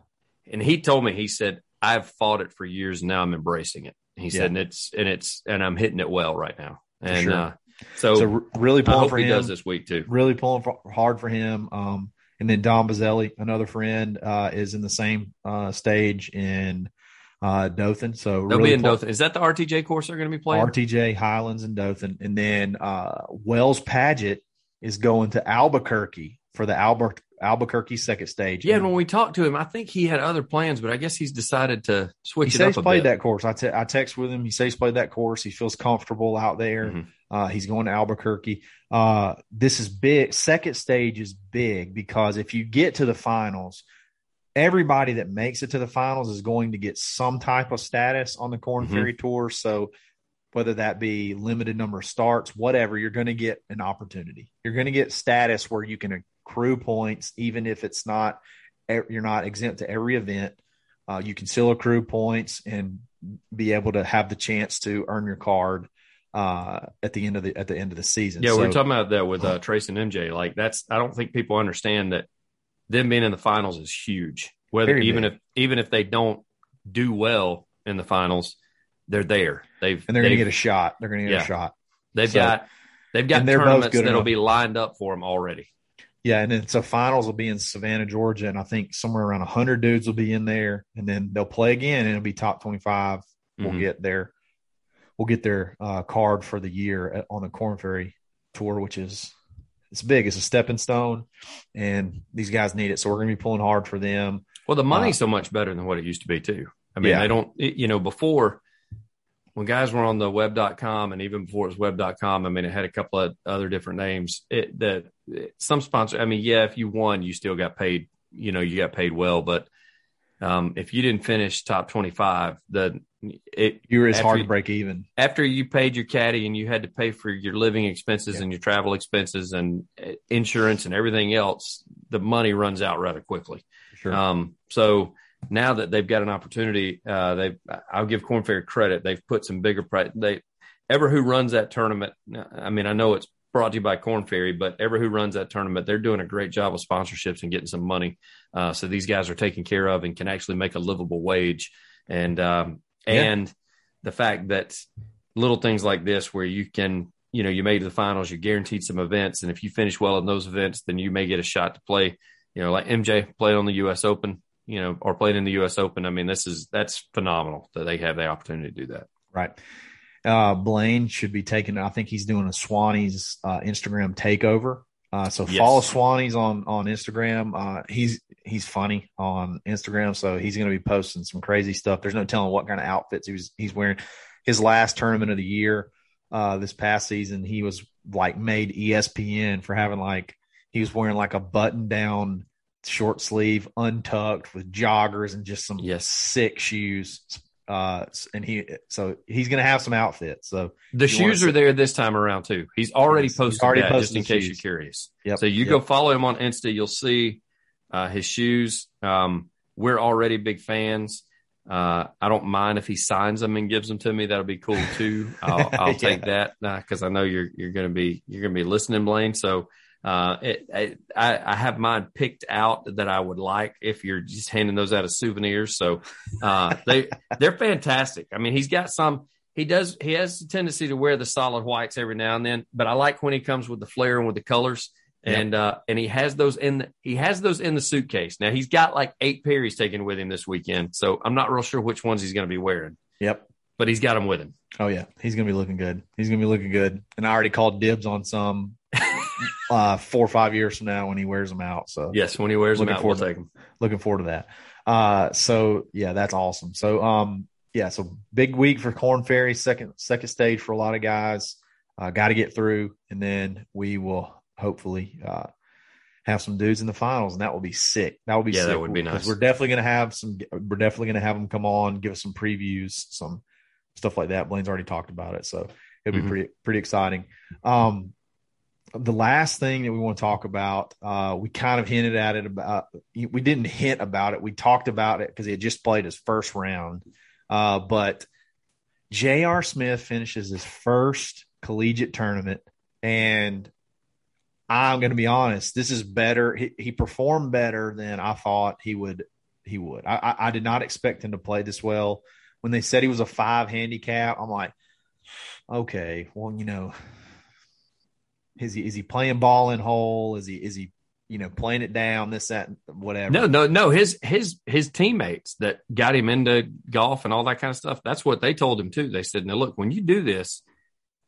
and he told me he said I've fought it for years and now I'm embracing it. He Yeah. said and it's and it's and I'm hitting it well right now. And sure. uh, so, So really I pulling for he him. does this week too. Really pulling for, hard for him. Um, and then Don Bazzelli, another friend, uh, is in the same uh, stage in uh, Dothan. So They'll really be in pull- Dothan. Is that the RTJ course they're going to be playing? RTJ Highlands and Dothan, and then uh, Wells Padgett is going to Albuquerque for the Albert Albuquerque second stage. Yeah, and when we talked to him, I think he had other plans, but I guess he's decided to switch he says he's played bit. that course. I te- I text with him. He says he's played that course. He feels comfortable out there. Mhm. Uh, he's going to Albuquerque. Uh, this is big. Second stage is big because if you get to the finals, everybody that makes it to the finals is going to get some type of status on the Korn Mhm. Ferry Tour. So whether that be limited number of starts, whatever, you're going to get an opportunity. You're going to get status where you can accrue points, even if it's not you're not exempt to every event. Uh, you can still accrue points and be able to have the chance to earn your card uh, at the end of the at the end of the season. Yeah, we are talking about that with uh, Trace and MJ. Like that's I don't think people understand that them being in the finals is huge. Whether even big. if even if they don't do well in the finals, they're there. They've and they're going to get a shot. They're going to get Yeah. a shot. They've so- got they've got tournaments that'll enough. be lined up for them already. Yeah, and then so finals will be in Savannah, Georgia, and I think somewhere around hundred dudes will be in there, and then they'll play again, and it'll be top twenty five. We'll Mhm. get their we'll get their uh, card for the year at, on the Korn Ferry Tour, which is it's big. It's a stepping stone, and these guys need it. So we're going to be pulling hard for them. Well, the money's Uh, so much better than what it used to be too. I mean, Yeah. they don't you know before when guys were on the web.com and even before it was web.com, I mean, it had a couple of other different names. It that it- some sponsor, I mean, yeah, if you won, you still got paid, you know, you got paid well, but um, if you didn't finish top 25, the it You were as hard to break even. after you paid your caddy and you had to pay for your living expenses Yeah. and your travel expenses and uh, insurance and everything else, the money runs out rather quickly. Sure. Um, so now that they've got an opportunity, uh, they I'll give Korn Ferry credit. They've put some bigger price. They ever who runs that tournament. I mean, I know it's brought to you by Korn Ferry, but ever who runs that tournament, they're doing a great job of sponsorships and getting some money. Uh, so these guys are taken care of and can actually make a livable wage. And um, Yeah. and the fact that little things like this, where you can you know you made the finals, you're guaranteed some events, and if you finish well in those events, then you may get a shot to play. You know, like MJ played on the U.S. Open, you know, or played in the U.S. Open. I mean, this is that's phenomenal that they have the opportunity to do that. Right. Uh, Blayne should be taking. I think he's doing a Swannies uh, Instagram takeover. Uh, so Yes. follow Swannies on on Instagram. Uh, he's he's funny on Instagram, so he's going to be posting some crazy stuff. There's no telling what kind of outfits he was he's wearing. His last tournament of the year, uh, this past season, he was like made ESPN for having like he was wearing like a button down short sleeve, untucked with joggers and just some Yes. sick shoes. Uh, and he so he's going to have some outfits. So The shoes are there this time around too. He's already Yes, he's posted already that, posted just in case shoes. you're curious. Yep, So you yep. go follow him on Insta. You'll see uh, his shoes. Um, we're already big fans. Uh, I don't mind if he signs them and gives them to me. That'll be cool too. I'll, [laughs] I'll take that because I know you're you're going to be you're to be listening, Blayne. So uh, it, I, I have mine picked out that I would like if you're just handing those out as souvenirs. So uh, they [laughs] they're fantastic. I mean, he's got some. He does. He has a tendency to wear the solid whites every now and then, but I like when he comes with the flair and with the colors. Yep. And uh, and he has those in the, he has those in the suitcase. Now he's got like eight pair he's taking with him this weekend, so I'm not real sure which ones he's going to be wearing, Yep. but he's got them with him. Oh yeah, he's gonna be looking good. He's gonna be looking good. And I already called dibs on some [laughs] uh four or five years from now when he wears them out. So Yes, when he wears them out, we'll forward take them. looking forward to that. Uh so yeah, that's awesome. So um yeah, so big week for Korn Ferry, second second stage for a lot of guys. Uh gotta get through and then we will hopefully uh have some dudes in the finals and that will be sick. That would be Yeah, sick. that would be nice. We're definitely gonna have some we're definitely gonna have them come on, give us some previews, some stuff like that. Blayne's already talked about it. So it'll be Mhm. pretty pretty exciting. Um the last thing that we want to talk about, uh, we kind of hinted at it about. We didn't hint about it. We talked about it because he had just played his first round. Uh, but J.R. Smith finishes his first collegiate tournament, and I'm going to be honest. This is better. He, he performed better than I thought he would. He would. I, I, I did not expect him to play this well. When they said he was a five handicap, I'm like, okay, well, you know, is he is he playing ball in hole? Is he is he you know playing it down? This that whatever. No, no, no. His his his teammates that got him into golf and all that kind of stuff. That's what they told him too. They said, "Now look, when you do this,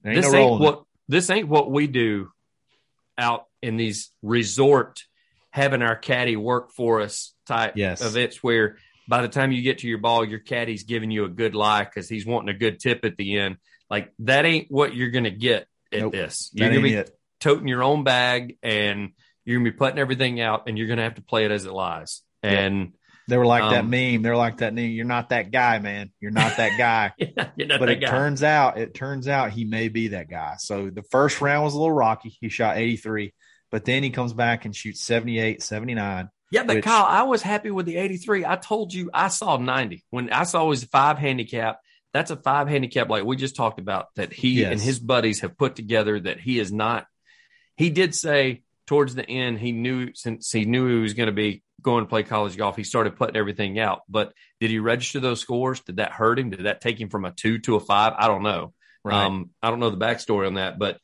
ain't this no ain't rolling it. what this ain't what we do out in these resort having our caddy work for us type Yes. events where by the time you get to your ball, your caddy's giving you a good lie because he's wanting a good tip at the end. Like that ain't what you're gonna get at Nope. this. You're gonna be it. Toting your own bag and you're gonna be putting everything out and you're gonna have to play it as it lies. And They were like that Um, meme. They're like that meme. You're not that guy, man. You're not that guy. [laughs] you're not but that it guy. turns out, it turns out he may be that guy. So the first round was a little rocky. He shot 83, but then he comes back and shoots 78, 79. Yeah, but which- Kyle, I was happy with the 83. I told you I saw 90. When I saw his five handicap, that's a five handicap like we just talked about that he Yes. and his buddies have put together that he is not. He did say towards the end he knew since he knew he was going to be going to play college golf, he started putting everything out. But did he register those scores? Did that hurt him? Did that take him from a two to a five? I don't know. Um, I don't know the backstory on that, but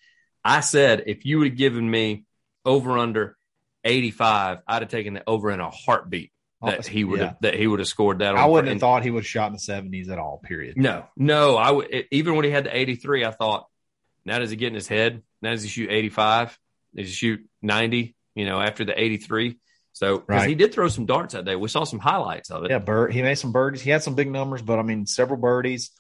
I said if you would have given me over under 85, I'd have taken the over in a heartbeat that he would Oh, Yeah. have that he would have scored that. On I wouldn't have thought he would have shot in the 70s at all, period. No, no. I would even when he had the 83, I thought, now does he get in his head? Now does he shoot 85? He shoot 90? You know, after the 83. So because Right. he did throw some darts that day, we saw some highlights of it. Yeah, bird. He made some birdies. He had some big numbers, but I mean, several birdies.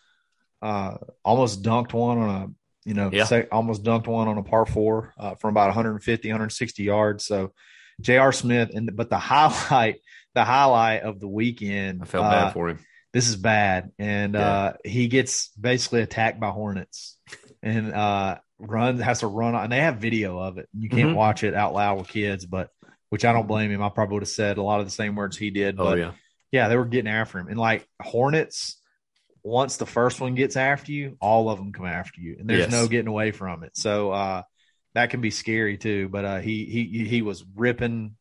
Uh, almost dunked one on a, you know, Yeah. sec- almost dunked one on a par four uh, from about 150, 160 yards. So, J.R. Smith, and but the [laughs] highlight, the highlight of the weekend. I felt uh, bad for him. this is bad, and Yeah. uh, he gets basically attacked by hornets, and uh, runs has to run. And they have video of it. You can't Mhm. watch it out loud with kids, but which I don't blame him. I probably would have said a lot of the same words he did. Oh But yeah, yeah, they were getting after him. And like Hornets, once the first one gets after you, all of them come after you, and there's Yes. no getting away from it. So uh, that can be scary too. But uh, he he he was ripping,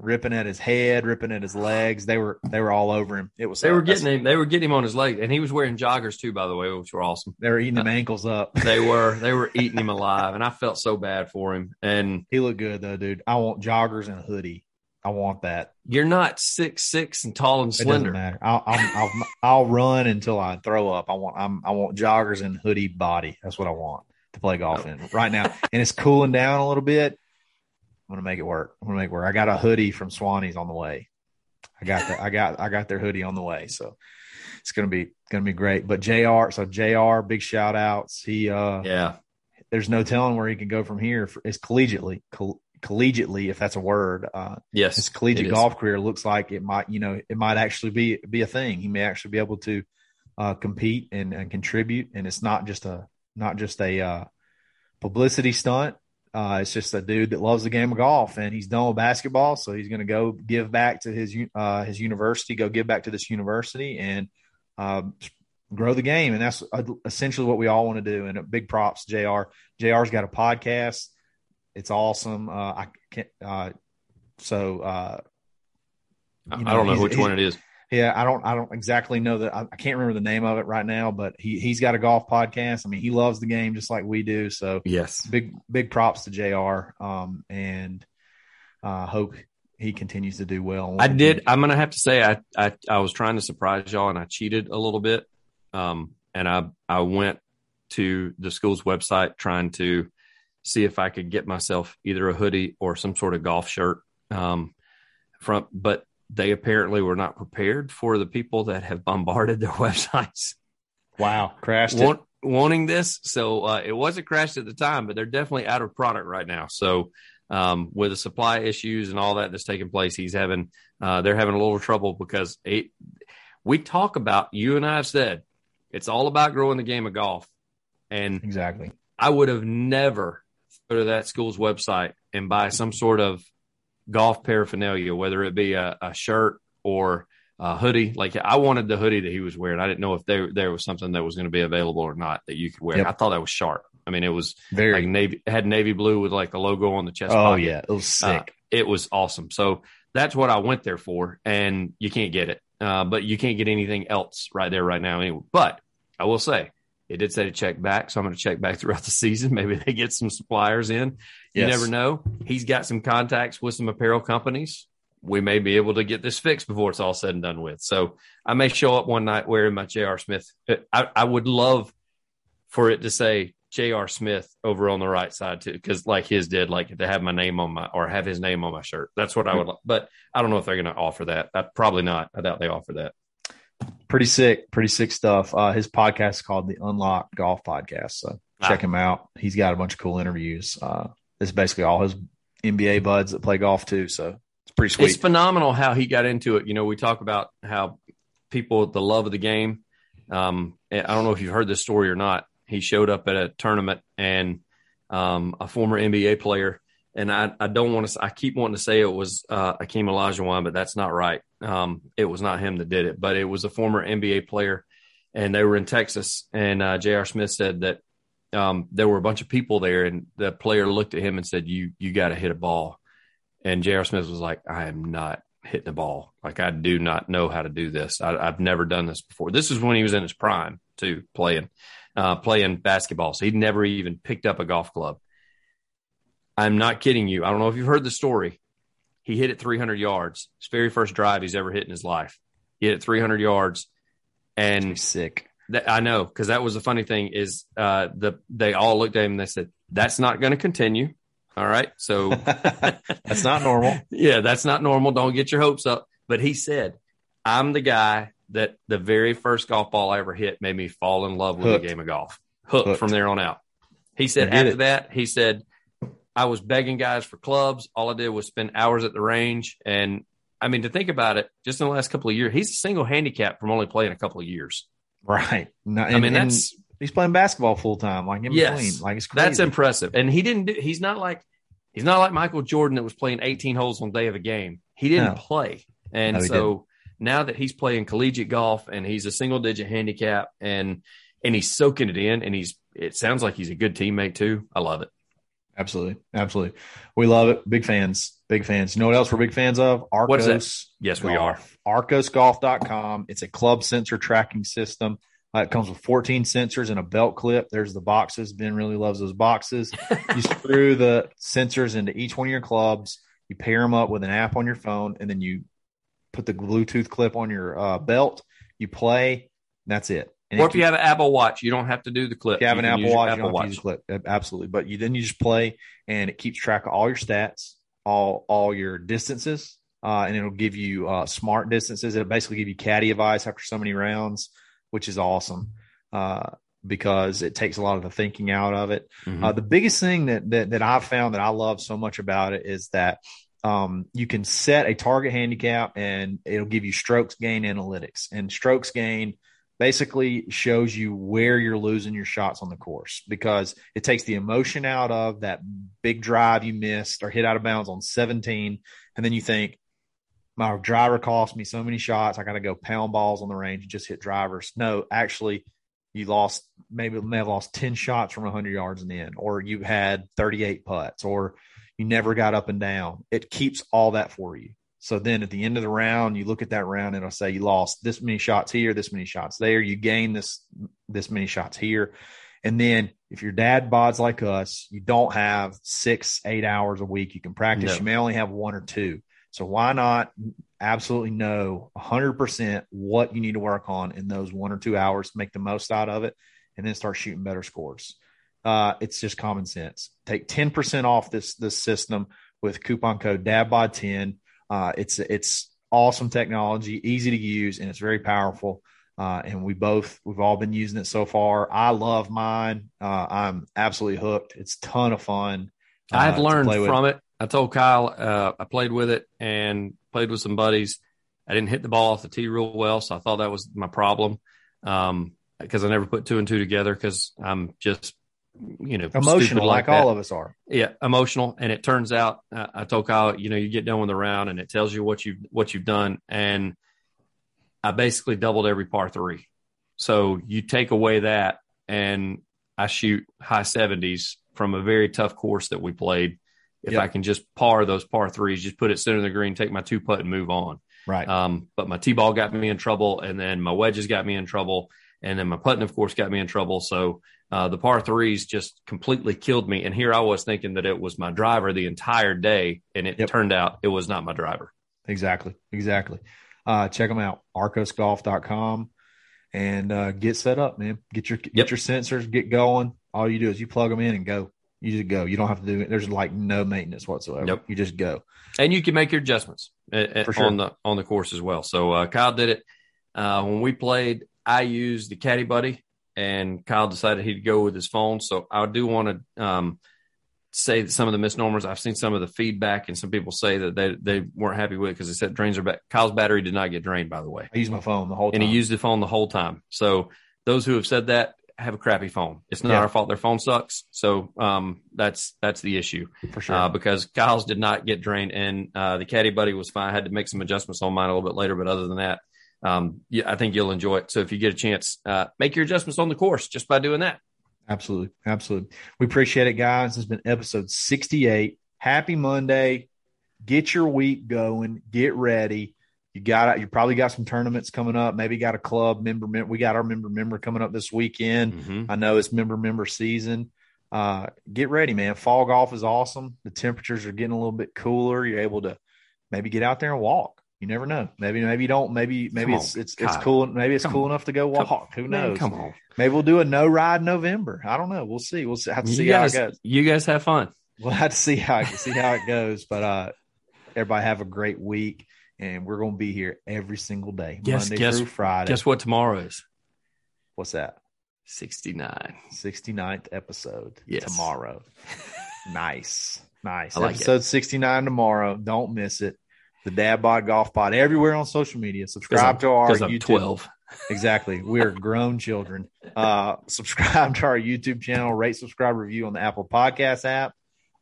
ripping at his head, ripping at his legs. They were they were all over him. It was they were uh, getting him. They were getting him on his leg, and he was wearing joggers too, by the way, which were awesome. They were eating him ankles up. [laughs] They were [laughs] they were eating him alive, and I felt so bad for him. And He looked good though, dude. I want joggers and a hoodie. I want that. you're not six six and tall and It doesn't slender. matter. I'll, I'll, I'll, I'll run until I throw up. I want I'm, I want joggers and hoodie body. That's what I want to play golf in right now. And it's cooling down a little bit. I'm gonna make it work. I'm gonna make it work. I got a hoodie from Swannies on the way. I got the, I got I got their hoodie on the way. So it's gonna be gonna be great. But Jr. So Jr. Big shout outs. He uh Yeah, there's no telling where he can go from here. For, it's collegiately coll- collegiately if that's a word. Uh, yes, his collegiate golf career looks like it might, you know, it might actually be be a thing. He may actually be able to uh, compete and, and contribute, and it's not just a not just a uh, publicity stunt. Uh, it's just a dude that loves the game of golf, and he's done with basketball, so he's going to go give back to his uh, his university, go give back to this university, and um, grow the game. And that's uh, essentially what we all want to do. And uh, big props, Jr. Jr's got a podcast. It's awesome. Uh, I can't. Uh, so uh, I you I don't know which one it is. Yeah, I don't I don't exactly know that I, I can't remember the name of it right now, but he he's got a golf podcast. I mean, he loves the game just like we do. So Yes, big big props to Jr. Um, and uh, hope he continues to do well. I did. I'm gonna have to say I, I I was trying to surprise y'all and I cheated a little bit. Um, and I I went to the school's website trying to see if I could get myself either a hoodie or some sort of golf shirt. Um, from but they apparently were not prepared for the people that have bombarded their [laughs] websites Wow, crashed it. want, wanting this. So uh, it wasn't crashed at the time, but they're definitely out of product right now. So um, with the supply issues and all that that's taking place, he's having uh, they're having a little trouble because it, we talk about you and I have said it's all about growing the game of golf, and Exactly. I would have never go to that school's website and buy some sort of golf paraphernalia, whether it be a, a shirt or a hoodie. Like I wanted the hoodie that he was wearing. I didn't know if there there was something that was going to be available or not that you could wear. Yep. I thought that was sharp. I mean, it was Very. like navy had navy blue with like a logo on the chest. oh pocket. yeah, it was Uh, sick. it was awesome. So that's what I went there for, and you can't get it. Uh, but you can't get anything else right there right now. Anyway, but I will say it did say to check back, so I'm going to check back [laughs] throughout the season. Maybe they get some suppliers in. You Yes. never know. He's got some contacts with some apparel companies. We may be able to get this fixed before it's all said and done with. So I may show up one night wearing my J.R. Smith. I, I would love for it to say J.R. Smith over on the right side too, because like his did, like to have my name on my or have his name on my shirt. That's what I would. Love. But I don't know if they're going to offer that. I, probably not. I doubt they offer that. Pretty sick, pretty sick stuff. Uh, his podcast is called the Unlocked Golf Podcast, so check ah. him out. He's got a bunch of cool interviews. Uh, it's basically all his NBA buds that play golf too, so it's pretty sweet. It's phenomenal how he got into it. You know, we talk about how people the love of the game. Um, I don't know if you've heard this story or not. He showed up at a tournament and um, a former NBA player, and I, I don't want to. I keep wanting to say it was uh, Akeem Olajuwon, but that's not right. Um, it was not him that did it, but it was a former NBA player, and they were in Texas. And uh, J.R. Smith said that um, there were a bunch of people there, and the player looked at him and said, "You you got to hit a ball." And J.R. Smith was like, "I am not hitting a ball. Like I do not know how to do this. I, have never done this before. This is when he was in his prime too, playing, uh, playing basketball. So he'd never even picked up a golf club. I'm not kidding you. I don't know if you've heard the story. He hit it 300 yards. His very first drive he's ever hit in his life. He hit it 300 yards, and He's sick. That, I know because that was the funny thing is uh, the they all looked at him and they said that's not going to continue. All right. So [laughs] [laughs] that's not normal. Yeah, that's not normal. Don't get your hopes up. But he said, I'm the guy that the very first golf ball I ever hit made me fall in love with Hooked. the game of golf. Hooked, Hooked, from there on out. He said after it. that, he said, I was begging guys for clubs. All I did was spend hours at the range. And I mean, to think about it, just in the last couple of years, he's a single handicap from only playing a couple of years. Right. No, and, I mean, that's he's playing basketball full time, like in yes, between. Like it's crazy. That's impressive. And he didn't do, he's not like he's not like Michael Jordan that was playing 18 holes on the day of a game. He didn't no. play. And no, so didn't. now that he's playing collegiate golf and he's a single digit handicap and and he's soaking it in and he's it sounds like he's a good teammate too. I love it. Absolutely. Absolutely. We love it. Big fans. Big fans. You know what else we're big fans of? Arccos. Yes, Golf. we are. ArccosGolf.com. It's a club sensor tracking system. Uh, it comes with 14 sensors and a belt clip. There's the boxes. Ben really loves those boxes. [laughs] you screw the sensors into each one of your clubs. You pair them up with an app on your phone, and then you put the Bluetooth clip on your uh, belt. You play. that's it. And or if you have an Apple Watch, you don't have to do the clip. If you have you an Apple Watch, Apple you don't Watch. use the clip. Absolutely. But you then you just play, and it keeps track of all your stats, all all your distances, uh, and it'll give you uh, smart distances. It'll basically give you caddy advice after so many rounds which is awesome uh, because it takes a lot of the thinking out of it. Mm-hmm. Uh, the biggest thing that, that that I've found that I love so much about it is that um, you can set a target handicap and it'll give you strokes gain analytics. And strokes gain basically shows you where you're losing your shots on the course because it takes the emotion out of that big drive you missed or hit out of bounds on 17. And then you think, my driver cost me so many shots. I got to go pound balls on the range and just hit drivers. No, actually, you lost maybe may have lost 10 shots from 100 yards and in, or you had 38 putts, or you never got up and down. It keeps all that for you. So then at the end of the round, you look at that round and it'll say you lost this many shots here, this many shots there. You gain this this many shots here. And then if your dad bods like us, you don't have six, eight hours a week you can practice. No. You may only have one or two. So why not absolutely know 100% what you need to work on in those one or two hours, make the most out of it, and then start shooting better scores. Uh, it's just common sense. Take 10% off this this system with coupon code DADBOD10. Uh, it's it's awesome technology, easy to use, and it's very powerful. Uh, and we both we've all been using it so far. I love mine. Uh, I'm absolutely hooked. It's a ton of fun. I've uh, learned from it. I told Kyle uh, I played with it and played with some buddies. I didn't hit the ball off the tee real well, so I thought that was my problem because um, I never put two and two together because I'm just you know emotional like, like all of us are. Yeah, emotional. And it turns out uh, I told Kyle, you know, you get done with the round and it tells you what you've what you've done, and I basically doubled every par three. So you take away that, and I shoot high seventies from a very tough course that we played if yep. I can just par those par threes, just put it center of the green, take my two putt and move on. Right. Um, but my T ball got me in trouble, and then my wedges got me in trouble, and then my putting, of course, got me in trouble. So uh, the par threes just completely killed me. And here I was thinking that it was my driver the entire day, and it yep. turned out it was not my driver. Exactly. Exactly. Uh, check them out, arccosgolf.com, and uh, get set up, man. Get your get yep. your sensors, get going. All you do is you plug them in and go. You just go. You don't have to do it. There's like no maintenance whatsoever. Nope. You just go. and you can make your adjustments uh, uh, For sure. on the on the course as well. So uh, Kyle did it uh, when we played. I used the Caddy Buddy, and Kyle decided he'd go with his phone. So I do want to um, say that some of the misnomers. I've seen some of the feedback, and some people say that they they weren't happy with it because they said drains are back. Kyle's battery did not get drained, by the way, I used my phone the whole time. and he used the phone the whole time. So those who have said that have a crappy phone. It's not Yeah. our fault. Their phone sucks. So um, that's that's the issue for sure. uh, because Kyle's did not get drained, and uh, the caddy buddy was fine. I had to make some adjustments on mine a little bit later, but other than that, um, yeah, I think you'll enjoy it. So if you get a chance, uh, make your adjustments on the course just by doing that. Absolutely. Absolutely. We appreciate it, guys. This has been episode 68. Happy Monday. Get your week going. Get ready. You got you probably got some tournaments coming up. Maybe got a club member. We got our member member coming up this weekend. Mm-hmm. I know it's member member season. Uh, get ready, man. Fall golf is awesome. The temperatures are getting a little bit cooler. You're able to maybe get out there and walk. You never know. Maybe maybe you don't. Maybe maybe Come it's on, it's it's cool. Maybe it's Come cool on. enough to go Come- walk. Who Man, knows? come on, Maybe we'll do a no ride November. I don't know. We'll see. We'll see, have to see you how guys, it goes. you guys have fun. We'll have to see how see how it goes. But uh, everybody have a great week, and we're going to be here every single day, Guess- Monday guess- through Friday. Guess what tomorrow is? What's that? Sixty nine. 69th episode Yes. tomorrow. [laughs] nice, nice. Like episode 69 tomorrow. Don't miss it. The Dad Bod Golf Pod everywhere on social media. Subscribe to our I'm YouTube. twelve. Exactly. We are grown children. Uh, subscribe to our YouTube channel, rate, subscribe, review on the Apple Podcast app.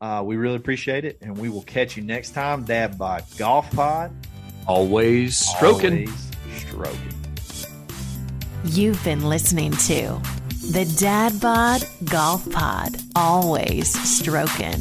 Uh, we really appreciate it. And we will catch you next time. Dad Bod Golf Pod. Always stroking. Always stroking. You've been listening to the Dad Bod Golf Pod. Always stroking.